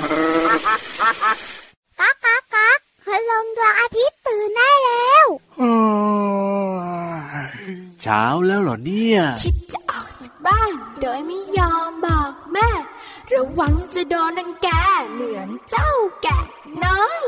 ก๊ากก๊ากก๊ากพลังดวงอาทิตย์ตื่นได้แล้วเช้าแล้วเหรอเนี่ยคิดจะออกจากบ้าน โดยไม่ยอมบอกแม่ ระวังจะโดนรังแกเหมือนเจ้าแกะน้อย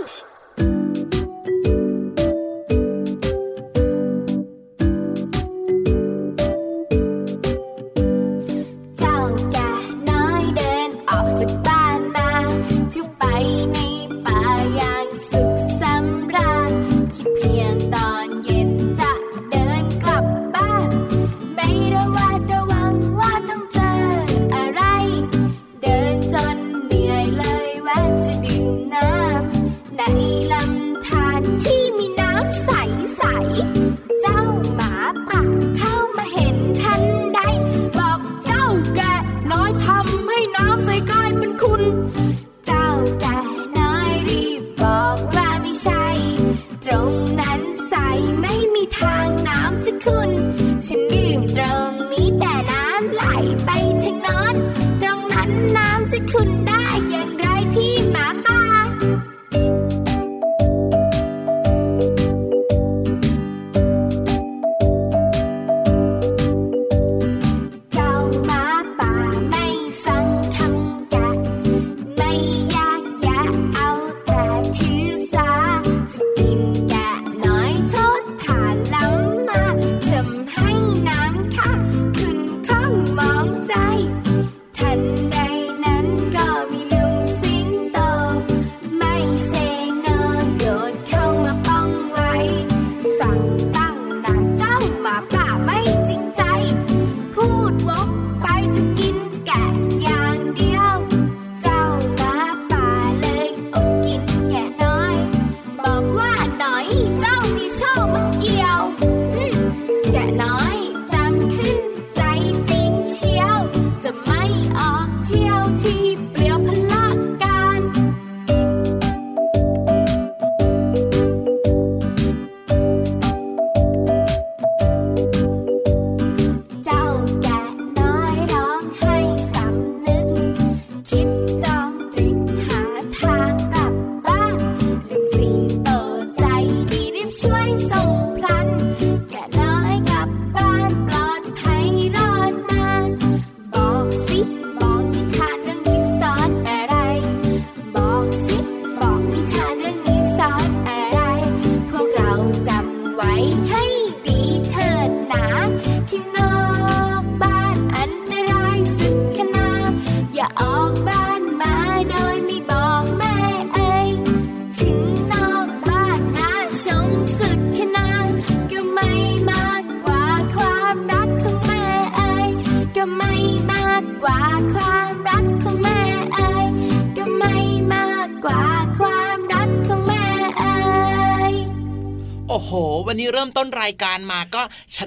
ายการมาก็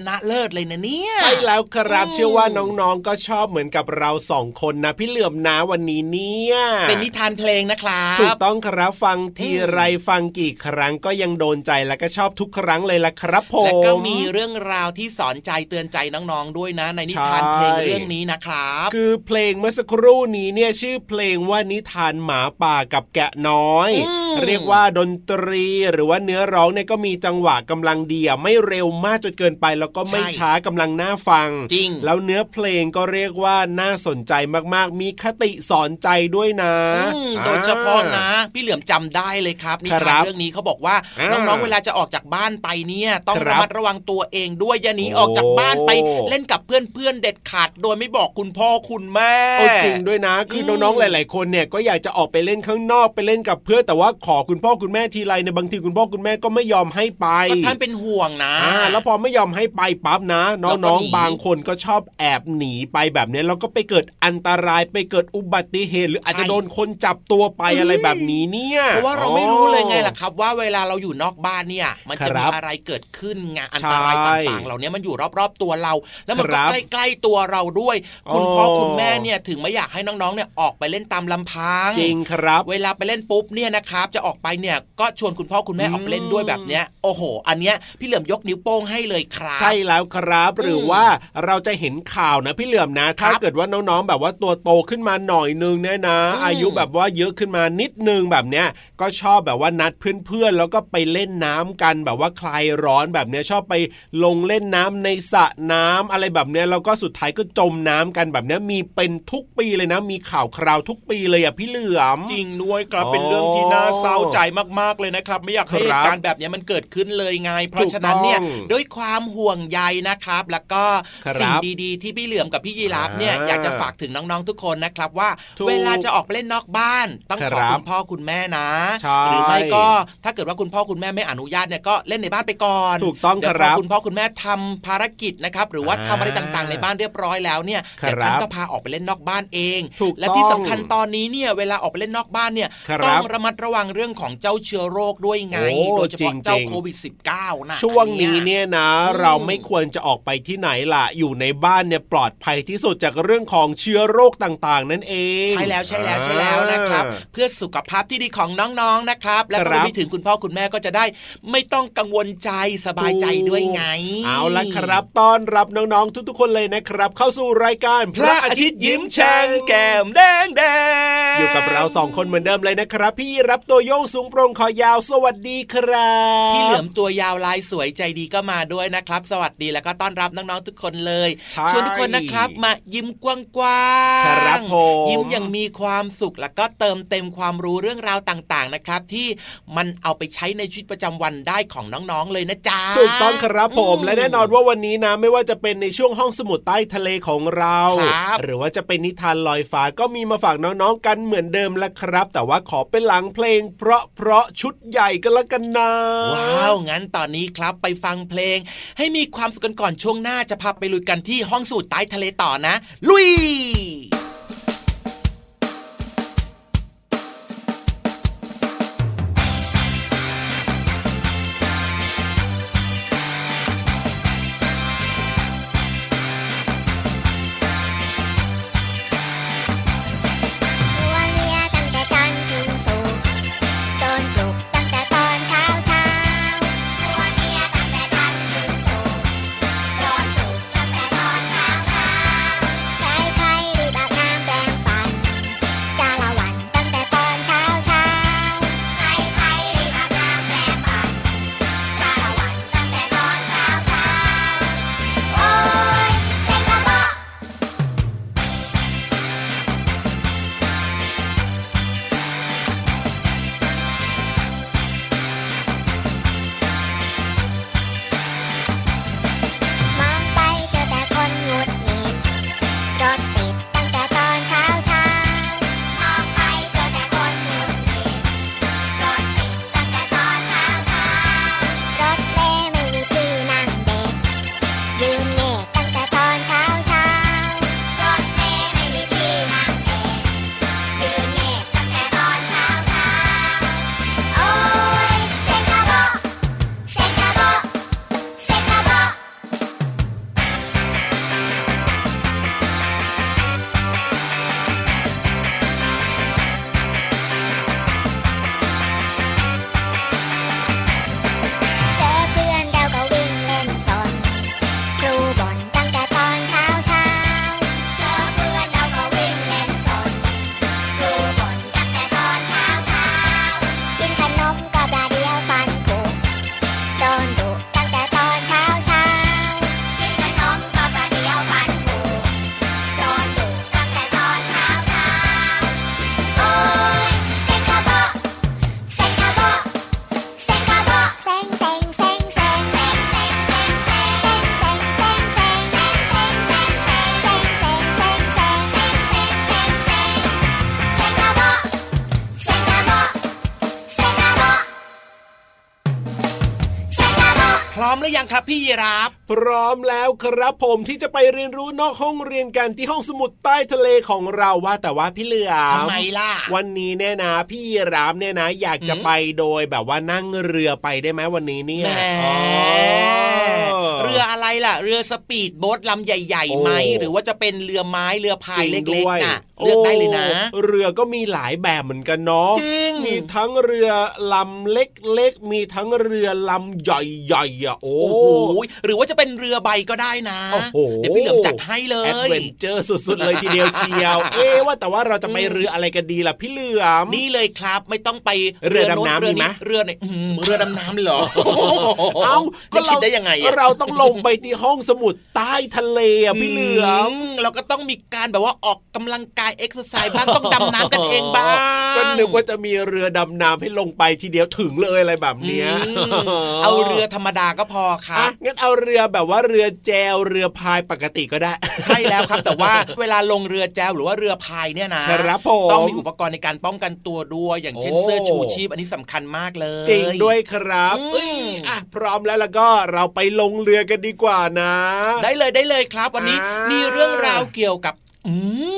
นะเลิศเลยนะเนี่ย ใช่แล้วครับเชื่อว่าน้องๆก็ชอบเหมือนกับเราสองคนนะ พี่เหลื่อมนะวันนี้เนี่ยเป็นนิทานเพลงนะครับถูกต้องครับฟังทีไรฟังกี่ครั้งก็ยังโดนใจและก็ชอบทุกครั้งเลยล่ะครับผมและก็มีเรื่องราวที่สอนใจเตือนใจน้องๆด้วยนะ ในนิทานใช่เพลงเรื่องนี้นะครับ คือเพลงเมื่อสักครู่นี้เนี่ยชื่อเพลงว่านิทานหมาป่ากับแกะน้อยอืมเรียกว่าดนตรีหรือว่าเนื้อร้องเนี่ยก็มีจังหวะกำลังดีอะไม่เร็วมากจนเกินไปแล้วก็ไม่ช้ากำลังน่าฟัง จริง แล้วเนื้อเพลงก็เรียกว่าน่าสนใจมากๆ มีคติสอนใจด้วยนะอืมโดยเฉพาะนะ พี่เหลือมจำได้เลยครับนิคทารันบเรื่องนี้เขาบอกว่าอ่าน้องๆเวลาจะออกจากบ้านไปเนี่ย ต้องครับระมัดระวังตัวเองด้วยอย่าหนีโอ้ออกจากบ้านไปเล่นกับเพื่อนๆเด็ดขาด โดยไม่บอกคุณพ่อคุณแม่โอ้จริงด้วยนะคือมน้องๆหลาย ๆ คนเนี่ยก็อยากจะออกไปเล่นข้างนอกไปเล่นกับเพื่อนแต่ว่าขอคุณพ่อคุณแม่ทีไรเนี่ยบางทีคุณพ่อคุณแม่ก็ไม่ยอมให้ไปก็ท่านเป็นห่วงนะอ่าแล้วพอไม่ยอมให้ไปปั๊บนะแล้วก็น้องหนีๆบางคนก็ชอบแอบหนีไปแบบเนี้ยแล้วก็ไปเกิดอันตรายไปเกิดอุบัติเหตุ หรืออาจจะโดนคนจับตัวไปอะไรแบบนี้เนี่ยเพราะว่าเราไม่รู้เลยไงล่ะครับ ว่าเวลาเราอยู่นอกบ้านเนี่ย มันจะครัมีบอะไรเกิดขึ้นไงอันใช่ตรายต่างๆ เหล่านี้มันอยู่รอบๆตัวเรา แล้วมันคก็รับใกล้ๆตัวเราด้วย คุณอ๋อพ่อคุณแม่เนี่ยถึงไม่อยากให้น้องๆเนี่ยออกไปเล่นตามลำพังจริงครับ เวลาไปเล่นปุ๊บเนี่ยนะครับจะออกไปเนี่ยก็ชวนคุณพ่อคุณแม่อืมออกไปเล่นด้วยแบบเนี้ยโอ้โห อันเนี้ยพี่เหลือมยกนิ้วโป้งให้เลยครับใช่แล้วครับ หรือว่าเราจะเห็นข่าวนะพี่เหลือมนะ ถ้าเกิดว่าน้องๆแบบว่าตัวโตขึ้นมาหน่อยนึงเนี่ยนะอืมอายุแบบว่าเยอะขึ้นมานิดนึงแบบเนี้ยก็ชอบแบบว่านัดเพื่อนๆแล้วก็ไปเล่นน้ำกันแบบว่าคลายร้อนแบบเนี้ยชอบไปลงเล่นน้ำในสระน้ำอะไรแบบเนี้ยแล้วก็สุดท้ายก็จมน้ำกันแบบเนี้ยมีเป็นทุกปีเลยนะ มีข่าวคราวทุกปีเลยอะพี่เหลือม จริงด้วยครับอ๋อเป็นเรื่องที่น่าเศร้าใจมากๆเลยนะครับ ไม่อยากให้ครับเหตุการณ์แบบนี้มันเกิดขึ้นเลยไง เพราะฉะนั้นเนี่ยถูกต้องด้วยความห่วงใยนะครับ แล้วก็ครับสิ่งดีๆ ที่พี่เหลือมกับพี่ยีราฟเนี่ยอ่าอยากจะฝากถึงน้องๆทุกคนนะครับว่าถูกเวลาจะออกไปเล่นนอกบ้าน ต้องขอครับคุณพ่อคุณแม่นะใช่หรือไม่ก็ถ้าเกิดว่าคุณพ่อคุณแม่ไม่อนุญาตเนี่ยก็เล่นในบ้านไปก่อนถูกต้องเดี๋ยวคพรัอบคุณพ่อคุณแม่ทำภารกิจนะครับหรือว่าอ่าทำอะไรต่างๆ ในบ้านเรียบร้อยแล้วเนี่ยครับเดี๋ยวท่านก็พาออกไปเล่นนอกบ้านเองถูกและที่ต้องสำคัญตอนนี้เนี่ยเวลาออกไปเล่นนอกบ้านเนี่ยครับต้องระมัดระวังเรื่องของเจ้าเชื้อโรคด้วยไงโอ้โดยเฉพาะจริงๆเจ้าโควิด -19 นะช่วงนี้เนี่ยนะอืมเราไม่ควรจะออกไปที่ไหนล่ะ อยู่ในบ้านเนี่ยปลอดภัยที่สุดจากเรื่องของเชื้อโรคต่าง ๆ นั่นเอง ใช่แล้วใช่แล้วใช่แล้วนะครับอ่าเพื่อสุขภาพที่ดีของน้องๆนะครับ และคก็รับรวมไปถึงคุณพ่อคุณแม่ก็จะได้ ไม่ต้องกังวลใจสบายใจด้วยไง เอาละครับต้อนรับน้องๆทุกๆ คนเลยนะครับ เข้าสู่รายการ พระอาทิตย์ยิ้มแฉ่งแก้มแดงแดงอยู่กับเราสองคนเหมือนเดิมเลยนะครับ พี่รับตัวโยงสูงโปร่งคอยาวสวัสดีครับพี่เหลือมตัวยาวลายสวยใจดีก็มาด้วยนะครับสวัสดีแล้วก็ต้อนรับน้องๆทุกคนเลยใช่ชวนทุกคนนะครับมายิ้มกว้างๆครับผมยิ้มอย่างมีความสุขแล้วก็เติมเต็มความรู้เรื่องราวต่างๆนะครับ ที่มันเอาไปใช้ในชีวิตประจำวันได้ของน้องๆเลยนะจ๊ะถูกต้องครับผมอืมและแน่นอนว่าวันนี้นะไม่ว่าจะเป็นในช่วงห้องสมุดใต้ทะเลของเราครับหรือว่าจะเป็นนิทานลอยฟ้าก็มีมาฝากน้องๆกันเหมือนเดิมละครับ แต่ว่าขอเป็นหลังเพลง เพราะเพราะชุดใหญ่กันละกันนะว้าวงั้นตอนนี้ครับไปฟังเพลงให้มีความสุขกันก่อนช่วงหน้าจะพาไปลุยกันที่ห้องสูตรใต้ทะเลต่อนะ ลุย ครับพี่ยีราฟพร้อมแล้วครับผมที่จะไปเรียนรู้นอกห้องเรียนกันที่ห้องสมุดใต้ทะเลของเราว่าแต่ว่าพี่เหลือมทำไมล่ะ วันนี้เนี่ยนะ พี่รามเนี่ยนะ อยากจะอืมไปโดยแบบว่านั่งเรือไปได้ไหมวันนี้เนี่ยแหมอ๋อ เรืออะไรล่ะ เรือสปีดโบ๊ทลำใหญ่ๆไหมโอ้หรือว่าจะเป็นเรือไม้เรือพายจริงเล็กด้วยๆน่ะเลือกได้เลยนะโอ้เรือก็มีหลายแบบเหมือนกันเนาะจริงมีทั้งเรือลำเล็กๆมีทั้งเรือลำใหญ่ๆอะโอ้โอ้โหหรือว่าจะเป็นเรือใบก็ได้นะโอ้โหเดี๋ยวพี่เหลือมจัดให้เลแอดยเวนเจอร์สุดๆเลยทีเดียวเชียว เอ๊ะว่าแต่ว่าเราจะไปเรืออะไรกันดีล่ะพี่เหลือมนี่เลยครับไม่ต้องไปเรือดำน้ำเรือมีไหมเรือไหนอื้อหือเรือดำน้ำเหรอเอ้าก็คิดได้ยังไงอะเราต้องลงไปที่ห้องสมุดใต้ทะเลอะพี่เหลือมมเราก็ต้องมีการแบบว่าออกกำลังกายเอ็กซ์ไซส์บ้างต้องดำน้ำกันเองบ้าง ก็นึกว่าจะมีเรือดำน้ำให้ลงไปทีเดียวถึงเลยอะไรแบบเนี้ยอืมเอาเรือธรรมดาก็พอครัอะบงั้นเอาเรือแบบว่าเรือแจวเรือพายปกติก็ได้ ใช่แล้วครับ แต่ว่าเวลาลงเรือแจวหรือว่าเรือพายเนี่ยนะครับผมต้องมีอุปกรณ์ในการป้องกันตัวด้วยอย่างเช่นโอ้เสื้อชูชีพอันนี้สำคัญมากเลย จริงด้วยครับอืมเอ้ยอะพร้อมแล้วแล้วก็เราไปลงเรือกันดีกว่านะ ได้เลยได้เลยครับ วันนี้อ่ามีมีเรื่องราวเกี่ยวกับ อื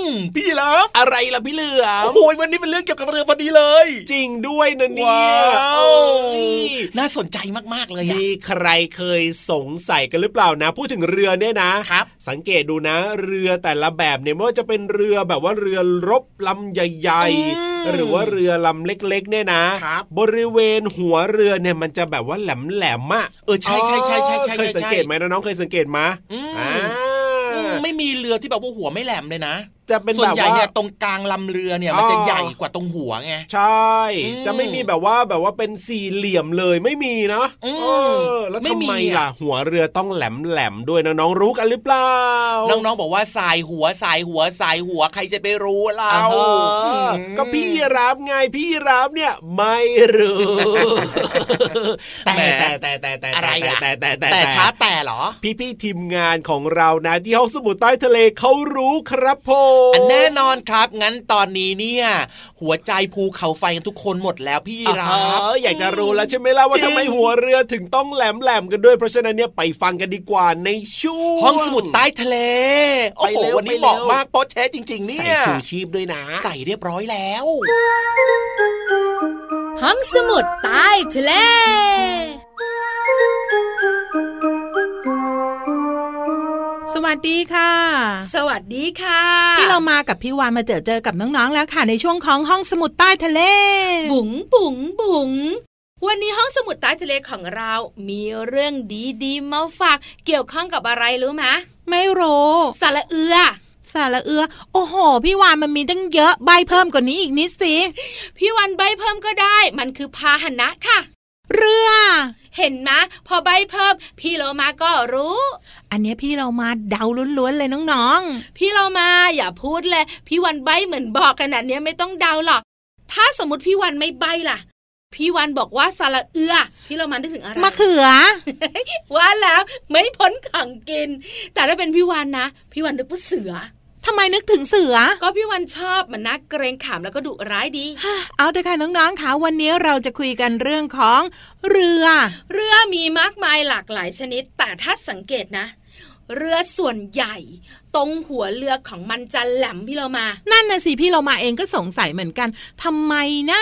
มพี่ยีรับอะไรล่ะพี่เหลือมโอ้ยวันนี้เป็นเรื่องเกี่ยวกับเรือพอดีเลย จริงด้วยนะเนี่ยว้าวเอ้ยน่าสนใจมากๆเลยอะมีใครเคยสงสัยกันหรือเปล่านะ พูดถึงเรือเนี่ยนะครับ สังเกตดูนะ เรือแต่ละแบบเนี่ยไม่ว่าจะเป็นเรือแบบว่าเรือรบลำใหญ่อืมๆหรือว่าเรือลำเล็กๆ เนี่ยนะครับบริเวณหัวเรือเนี่ยมันจะแบบว่าแหลมๆอะเออใช่ใช่ใช่ใช่ใช่เคยใช่สังเกตไหมน้องๆเคยสังเกตไหมอืมอ่าอืม ไม่มีเรือที่แบบว่าหัวไม่แหลมเลยนะ จะเป็นส่วแบนบใหญ่ว่าเนี่ยตรงกลางลำเรือเนี่ยมันอ๋อจะใหญ่กว่าตรงหัวไงใช่อืมจะไม่มีแบบว่าแบบว่าเป็นสี่เหลี่ยมเลยไม่มีนะอืมเออแล้วไม่ทำมีไมอะล่ะหัวเรือต้องแหลมแหลมๆด้วยนะน้องรู้กันหรือเปล่า น้องๆบอกว่าสายหัวสายหัวสายหัวใครจะไปรู้เราอ้าวก็พี่รับไงพี่รับเนี่ยไม่รู้แต่แหมแต่แต่แต่แต่อะไรอะแต่แต่แต่แต่ช้าแต่เหรอ พี่พี่ๆทีมงานของเรานะที่ห้องสมุดใต้ทะเลเขารู้ครับผมอันแน่นอนครับ งั้นตอนนี้เนี่ย หัวใจภูเขาไฟกันทุกคนหมดแล้วพี่อ่ารัฮะบอยากจะรู้แล้วใช่ไหมล่ะว่าจริงทำไมหัวเรือถึงต้องแหลมแหลมๆกันด้วยเพราะฉะนั้นเนี่ยไปฟังกันดีกว่าในช่วงห้องสมุดใต้ทะเลโอ้ไปโหเร็ววันนี้ไปเหเร็วมาะมากโป๊ะเชสจริง ๆ เนี่ใส่ยชูชีพด้วยนะ ใส่เรียบร้อยแล้ว ห้องสมุดใต้ทะเล วัสดีค่ะ สวัสดีค่ะ ที่เรามากับพี่วานมาเจอเจอกับน้องๆแล้วค่ะ ในช่วงของห้องสมุดใต้ทะเล บุ๋งบุ๋งบุ๋งวันนี้ห้องสมุดใต้ทะเลของเรามีเรื่องดีๆมาฝากเกี่ยวข้องกับอะไรรู้ไหมไม่รู้สาระเอือสาระเอือ โอ้โห พี่วานมันมีตั้งเยอะใบเพิ่มกว่านี้อีกนิดสิ พี่วันใบเพิ่มก็ได้ มันคือพาหนะค่ะ เรือ เห็นไหมพอใบเพิ่ม พี่โลมาก็รู้ อันเนี้ยพี่เรามาเดาล้วนๆเลยน้องพี่เรามาอย่าพูดเลย พี่วันใบเหมือนบอกขนาดเนี้ยไม่ต้องเดาหรอก ถ้าสมมติพี่วันไม่ใบล่ะพี่วันบอกว่าสาระเอือ พี่เรามานึกถึงอะไรๆมะเขือ ว่าแล้วไม่พ้นของกิน แต่ถ้าเป็นพี่วันนะ พี่วันนึกว่าเสือ ทำไมนึกถึงเสือ ก็พี่วันชอบมันน่าเกรงขามแล้วก็ดุร้ายดี เอาเถอะค่ะน้องๆค่ะวันนี้เราจะคุยกันเรื่องของเรือ เรือมีมากมายหลากหลายชนิด แต่ถ้าสังเกตนะ เรือส่วนใหญ่ ตรงหัวเรือของมันจะแหลมพี่เรามา นั่นนะสิพี่เรามาเองก็สงสัยเหมือนกันทำไมนะ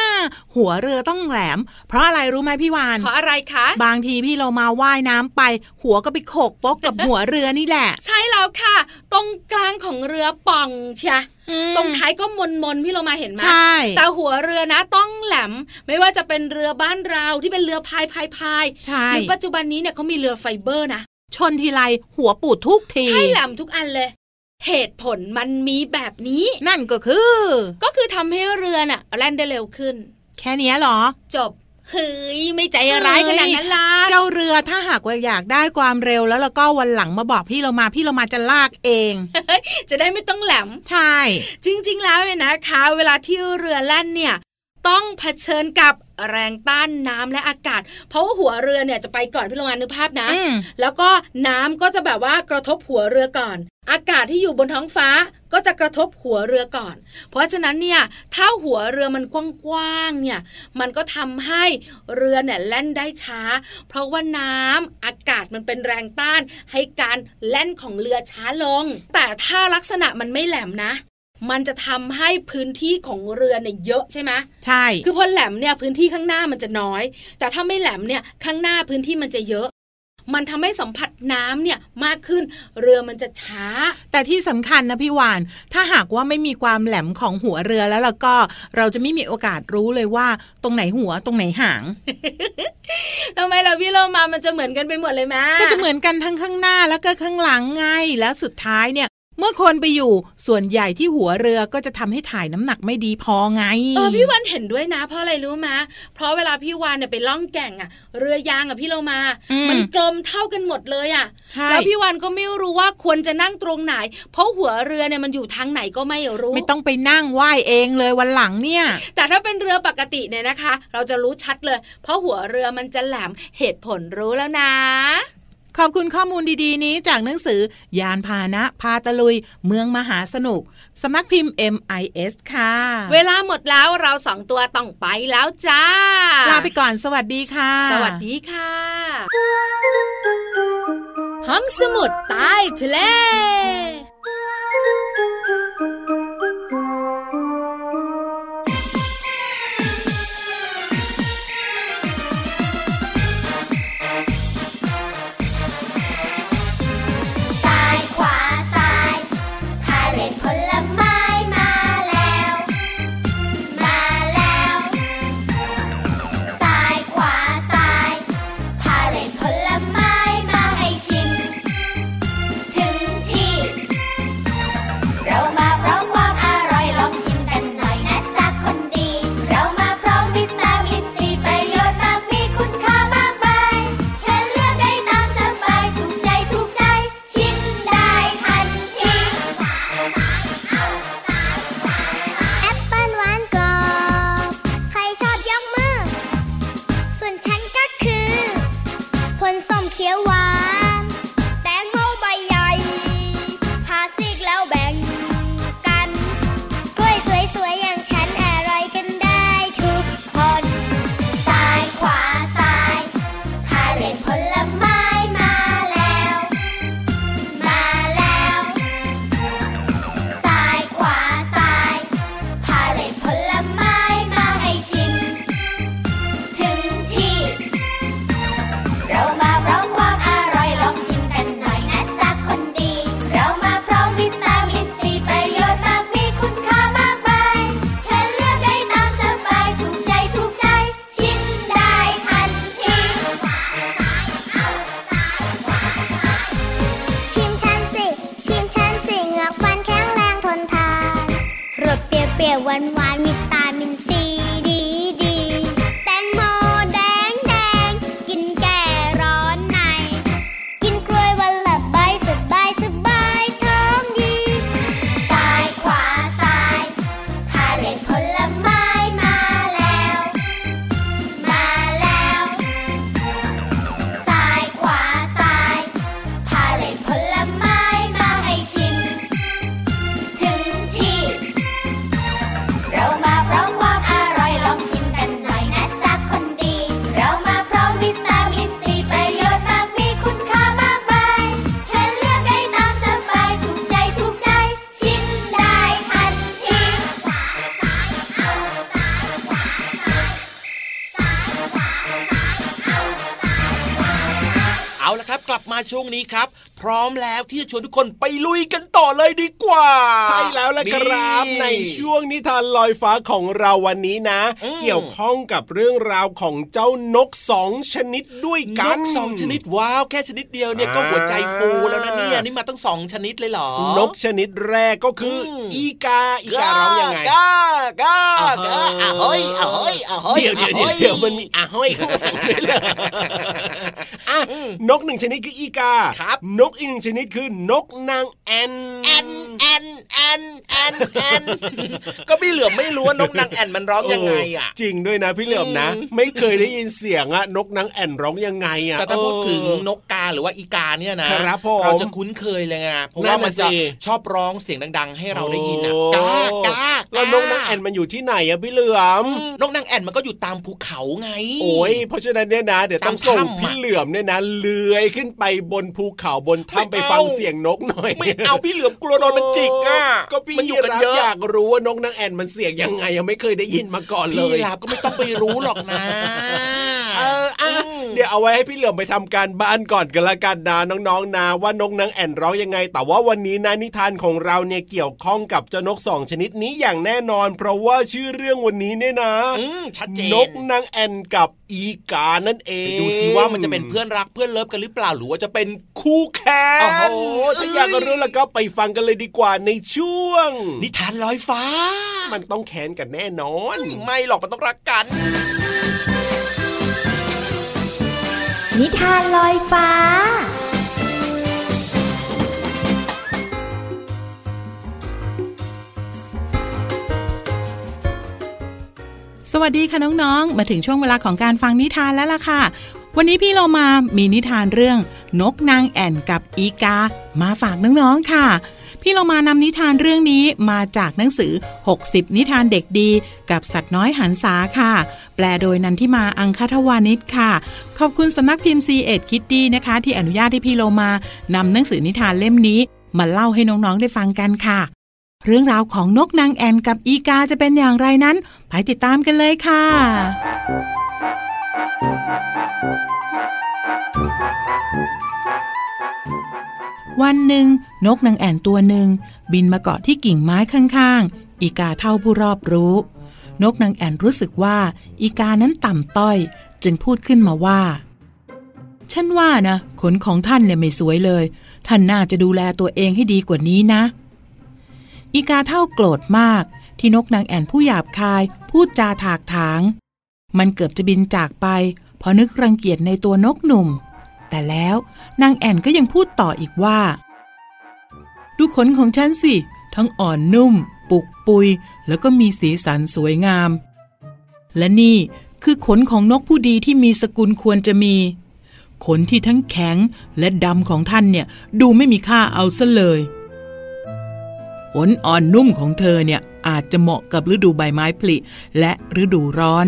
หัวเรือต้องแหลม เพราะอะไรรู้ไหมพี่วานเพราะอะไรคะ บางทีพี่เรามาว่ายน้ำไป หัวก็ไปโขกโป๊กกับหัวเรือนี่แหละ ใช่แล้วค่ะ ตรงกลางของเรือป่องเชียอืมตรงท้ายก็มนมนๆพี่เรามาเห็นไหมใช่แต่หัวเรือนะต้องแหลม ไม่ว่าจะเป็นเรือบ้านเราที่เป็นเรือพายพายพายใช่หรือปัจจุบันนี้เนี่ยเขามีเรือไฟเบอร์นะ ชนทีไรหัวปูดทุกที ใช่แหลมทุกอันเลย เหตุผลมันมีแบบนี้ นั่นก็คือ ก็คือทำให้เรือน่ะแล่นได้เร็วขึ้น แค่เนี้ยเหรอ จบเฮ้ยไม่ใจร้ายขนาดนั้นล่ะเจ้าเรือถ้าหากว่าอยากได้ความเร็วแล้วแล้วก็วันหลังมาบอกพี่เรามาพี่เรามาจะลากเอง จะได้ไม่ต้องแหลมใช่จริง ๆ แล้วเนี่ยนะคะ เวลาที่เรือแล่นเนี่ย ต้องเผชิญกับแรงต้านน้ำและอากาศ เพราะว่าหัวเรือเนี่ยจะไปก่อนพี่ละมานึกภาพนะอืมแล้วก็น้ำก็จะแบบว่ากระทบหัวเรือก่อน อากาศที่อยู่บนท้องฟ้าก็จะกระทบหัวเรือก่อน เพราะฉะนั้นเนี่ยถ้าหัวเรือมันกว้างๆเนี่ยมันก็ทำให้เรือเนี่ยแล่นได้ช้า เพราะว่าน้ำอากาศมันเป็นแรงต้าน ให้การแล่นของเรือช้าลง แต่ถ้าลักษณะมันไม่แหลมนะ มันจะทำให้พื้นที่ของเรือเนี่ยเยอะใช่ไหมใช่ คือพอแหลมเนี่ยพื้นที่ข้างหน้ามันจะน้อย แต่ถ้าไม่แหลมเนี่ยข้างหน้าพื้นที่มันจะเยอะ มันทำให้สัมผัสน้ำเนี่ยมากขึ้นเรือมันจะช้า แต่ที่สำคัญนะพี่วาน ถ้าหากว่าไม่มีความแหลมของหัวเรือแล้วแล้วก็เราจะไม่มีโอกาสรู้เลยว่า ตรงไหนหัวตรงไหนหางทำไมเราพี่เรามามันจะเหมือนกันไปหมดเลยไหมก็จะเหมือนกันทั้งข้างหน้าแล้วก็ข้างหลังไงแล้วสุดท้ายเนี่ยเมื่อคนไปอยู่ส่วนใหญ่ที่หัวเรือก็จะทำให้ถ่ายน้ำหนักไม่ดีพอไงเออพี่วันเห็นด้วยนะ เพราะอะไรรู้ไหมเพราะเวลาพี่วานเนี่ยไปล่องแก่งอะเรือยางอะพี่เรามาอืมมันกลมเท่ากันหมดเลยอะใช่แล้วพี่วานก็ไม่รู้ว่าควรจะนั่งตรงไหน เพราะหัวเรือเนี่ยมันอยู่ทางไหนก็ไม่รู้ ไม่ต้องไปนั่งว่ายเองเลยวันหลังเนี่ย แต่ถ้าเป็นเรือปกติเนี่ยนะคะ เราจะรู้ชัดเลย เพราะหัวเรือมันจะแหลมเหตุผลรู้แล้วนะข อบคุณข้อมูลดีๆ นี้จากหนังสือ ยานพาหนะพาตะลุย เมืองมหาสนุกสำนักพิมพ์ MIS ค่ะ เวลาหมดแล้วเราสองตัวต้องไปแล้วจ้า ลาไปก่อนสวัสดีค่ะ สวัสดีค่ะ ห้องสมุดใต้ทะเล ช่วงนี้ครับ พร้อมแล้วที่จะชวนทุกคนไปลุยกันต่อเลยดีกว่า ใช่แล้วละครับนี่ในช่วงนิทานลอยฟ้าของเราวันนี้นะอืมเกี่ยวข้องกับเรื่องราวของเจ้านกสองชนิดด้วยนกันกสองชนิดว้าวแค่ชนิดเดียวเนี่ยก็อ่าหัวใจฟูแล้วนะเนี่ยนี่มาตั้งสองชนิดเลยเหรอ นกชนิดแรกก็คืออมอีกาอีการ้องยังไงกากาอ่าฮะกาอะเฮ้ยอะเฮ้ยอะเฮ้ยเดี๋ยวเดี๋ยวเดี๋ยวเดี๋ยวมันมีอะห้อยข้างหลังด้วยเลยอะนกหนึ่งชนิดคืออีกาครับนกอีกหนึ่งชนิดคือนกนางแอ่นแอ่นแอ่นแอ่นแอ่นแอ่นก็พี่เหลือมไม่รู้ว่านกนางแอ่นมันร้องยังไงอะจริงด้วยนะพี่เหลือมนะอืมไม่เคยได้ยินเสียงอะนกนางแอ่นร้องยังไงอะแต่ถ้าพูดถึงเออนกกาหรือว่าอีกาเนี่ยนะครับผมเราจะคุ้นเคยเลยไงเพราะนั่ว่านน่ะมันจะสิชอบร้องเสียงดัง ๆ ให้เราได้ยินอะโอ้กากาแล้วนกนางแอ่นมันอยู่ที่ไหนอะพี่เหลือมอืมนกนางแอ่นมันก็อยู่ตามภูเขาไง โอ้ยเพราะฉะนั้นเนี่ยนะ เดี๋ยวต้องตามส่งถ้ำอะพี่เหลือมเนี่ยนะเลื้อยขึ้นไปบนภูเขาบนถ้ำไปฟังเสียงนกหน่อย ไม่เอาพี่เหลือมกลัวโดนมันจิกอะก็พี่มันอยู่กันรับเยอะอยากรู้ว่านกนางแอ่นมันเสียงยังไงยังไม่เคยได้ยินมาก่อนเลพี่ยลาบก็ไม่ต้องไปรู้หรอกนะเอออะเดี๋ยวเอาไว้ให้พี่เหลือมไปทำการบ้านก่อนกันละกันนะน้องๆนะว่านกนางแอ่นร้องยังไง แต่ว่าวันนี้นะนิทานของเราเนี่ยเกี่ยวข้องกับเจ้านกสองชนิดนี้อย่างแน่นอน เพราะว่าชื่อเรื่องวันนี้เนี่ยนะอืมชัดเจนนกนางแอ่นกับอีกานั่นเองไปดูซิว่ามันจะเป็นเพื่อนรักเพื่อนเลิฟกันหรือเปล่าหรือว่าจะเป็นคู่แค้นโอ้โหถ้าอยากรู้แล้วก็ไปฟังกันเลยดีกว่าในช่วง นิทานลอยฟ้า มันต้องแค้นกันแน่นอน ไม่หรอกมันต้องรักกัน นิทานลอยฟ้าสวัสดีค่ะน้องๆ มาถึงช่วงเวลาของการฟังนิทานแล้วล่ะค่ะ วันนี้พี่เรามามีนิทานเรื่อง นกนางแอ่นกับอีกา มาฝากน้องๆค่ะ พี่เรามานำนิทานเรื่องนี้มาจากหนังสือ 60 นิทานเด็กดี กับสัตว์น้อยหันษาค่ะ แปลโดยนันทิมาอังคทวานิชค่ะ ขอบคุณสำนักพิมพ์ซีเอ็ดคิตตี้นะคะ ที่อนุญาตให้พี่เรามานำหนังสือนิทานเล่มนี้ มาเล่าให้น้องๆได้ฟังกันค่ะ เรื่องราวของนกนางแอ่นกับอีกาจะเป็นอย่างไรนั้น ไปติดตามกันเลยค่ะ วันหนึ่ง นกนางแอ่นตัวหนึ่ง บินมาเกาะที่กิ่งไม้ข้างๆ อีกาเท่าผู้รอบรู้ นกนางแอ่นรู้สึกว่า อีกานั้นต่ำต้อย จึงพูดขึ้นมาว่า ฉันว่านะ ขนของท่านเนี่ยไม่สวยเลย ท่านน่าจะดูแลตัวเองให้ดีกว่านี้นะ อีกาเท่าโกรธมาก ที่นกนางแอ่นผู้หยาบคาย พูดจาถากถาง มันเกือบจะบินจากไปเพราะนึกรังเกียจในตัวนกหนุ่ม แต่แล้วนางแอนก็ยังพูดต่ออีกว่า ดูขนของฉันสิ ทั้งอ่อนนุ่ม ปุกปุย แล้วก็มีสีสันสวยงาม และนี่คือขนของนกผู้ดีที่มีสกุลควรจะมี ขนที่ทั้งแข็งและดำของท่านเนี่ย ดูไม่มีค่าเอาซะเลยขนอ่อนนุ่มของเธอเนี่ยอาจจะเหมาะกับฤดูใบไม้ผลิและฤดูร้อน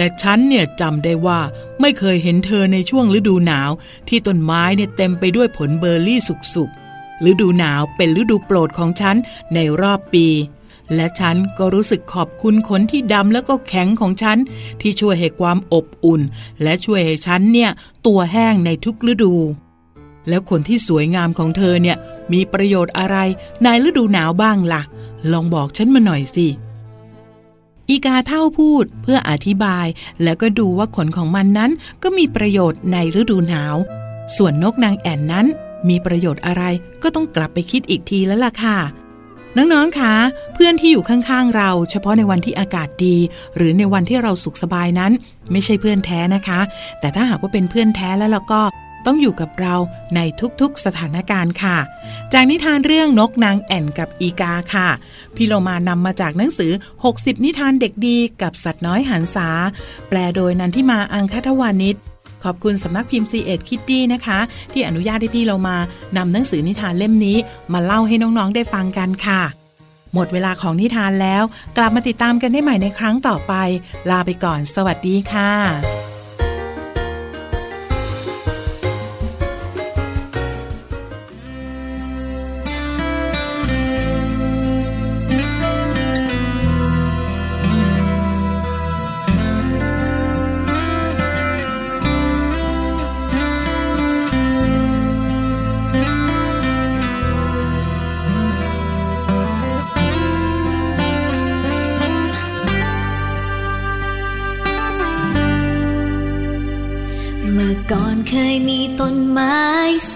แต่ฉันเนี่ยจำได้ว่าไม่เคยเห็นเธอในช่วงฤดูหนาว ที่ต้นไม้เนี่ยเต็มไปด้วยผลเบอร์รี่สุกๆฤดูหนาวเป็นฤดูโปรดของฉันในรอบปี และฉันก็รู้สึกขอบคุณขนที่ดำแล้วก็แข็งของฉัน ที่ช่วยให้ความอบอุ่น และช่วยให้ฉันเนี่ยตัวแห้งในทุกฤดู แล้วขนที่สวยงามของเธอเนี่ยมีประโยชน์อะไรในฤดูหนาวบ้างล่ะ ลองบอกฉันมาหน่อยสิ อีกาเท่าพูดเพื่ออธิบาย แล้วก็ดูว่าขนของมันนั้นก็มีประโยชน์ในฤดูหนาว ส่วนนกนางแอ่นนั้น มีประโยชน์อะไรก็ต้องกลับไปคิดอีกทีแล้วล่ะค่ะน้อง ๆ คะ เพื่อนที่อยู่ข้าง ๆ เรา เฉพาะในวันที่อากาศดี หรือในวันที่เราสุขสบายนั้น ไม่ใช่เพื่อนแท้นะคะ แต่ถ้าหากว่าเป็นเพื่อนแท้แล้วเราก็ ต้องอยู่กับเราในทุกๆสถานการณ์ค่ะ จากนิทานเรื่องนกนางแอ่นกับอีกาค่ะ พี่โลมานำมาจากหนังสือ 60 นิทานเด็กดีกับสัตว์น้อยหันษาแปลโดยนันทิมาอังคทวานิชขอบคุณสำนักพิมพ์ c ีเอ็ดคิตตี้นะคะ ที่อนุญาตให้พี่เรามานำหนังสือนิทานเล่มนี้ มาเล่าให้น้องๆได้ฟังกันค่ะ หมดเวลาของนิทานแล้ว กลับมาติดตามกันได้ใหม่ในครั้งต่อไป ลาไปก่อน สวัสดีค่ะ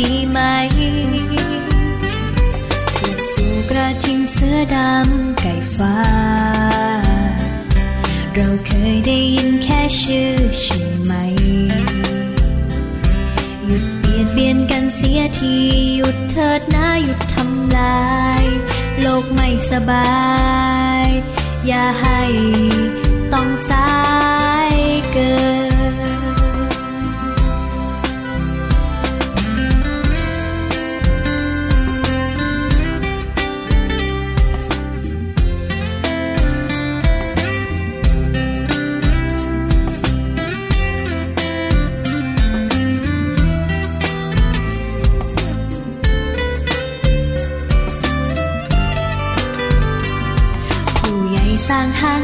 ดีไหมสู่กระทิงเสือดำไก่ฟ้า เราเคยได้ยินแค่ชื่อใช่ไหม หยุดเบียดเบียนกันเสียที หยุดเถิดนะหยุดทำลาย โลกไม่สบาย อย่าให้ต้องสายเกิน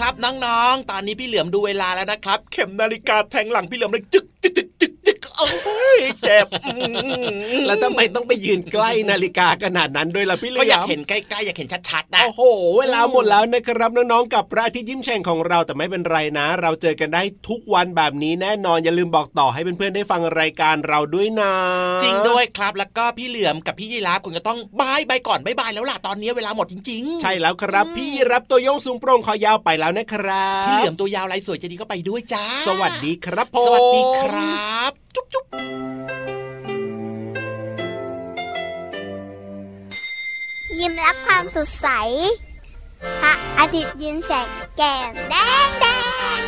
ครับน้องๆ ตอนนี้พี่เหลือมดูเวลาแล้วนะครับ เข็มนาฬิกาแทงหลังพี่เหลือมเลยจึกจึกจึกจึกจึก โอ้ยเจ็บอืมแล้วทำไมต้องไปยืนใกล้นาฬิกาขนาดนั้นด้วยล่ะพี่เหลืก็อมอยากเห็นใกล้ๆอยากเห็นชัดๆนะโอ้โห เวลาหมดแล้วนะครับน้องๆกับพระอาทิตย์ยิ้มแฉ่งของเราแต่ไม่เป็นไรนะ เราเจอกันได้ทุกวันแบบนี้แน่นอนอย่าลืมบอกต่อให้เพื่อนๆได้ฟังรายการเราด้วยนะ จริงด้วยครับแล้วก็พี่เหลือมกับพี่ยีราฟคงจะต้อง bye bye ก่อน bye bye แล้วล่ะตอนนี้เวลาหมดจริง ๆ ใช่แล้วครับ พี่ยีราฟตัวโย่งสูงโปร่งคอยาวไปแล้วนะครับพี่เหลือมตัวยาวลายสวยใจดีก็ไปด้วยจ้า สวัสดีครับผมสวัสดีครับจุ๊บจุ๊บยิ้มรับความสดใส พระอาทิตย์ยิ้มแฉ่งแก้มแดงแดง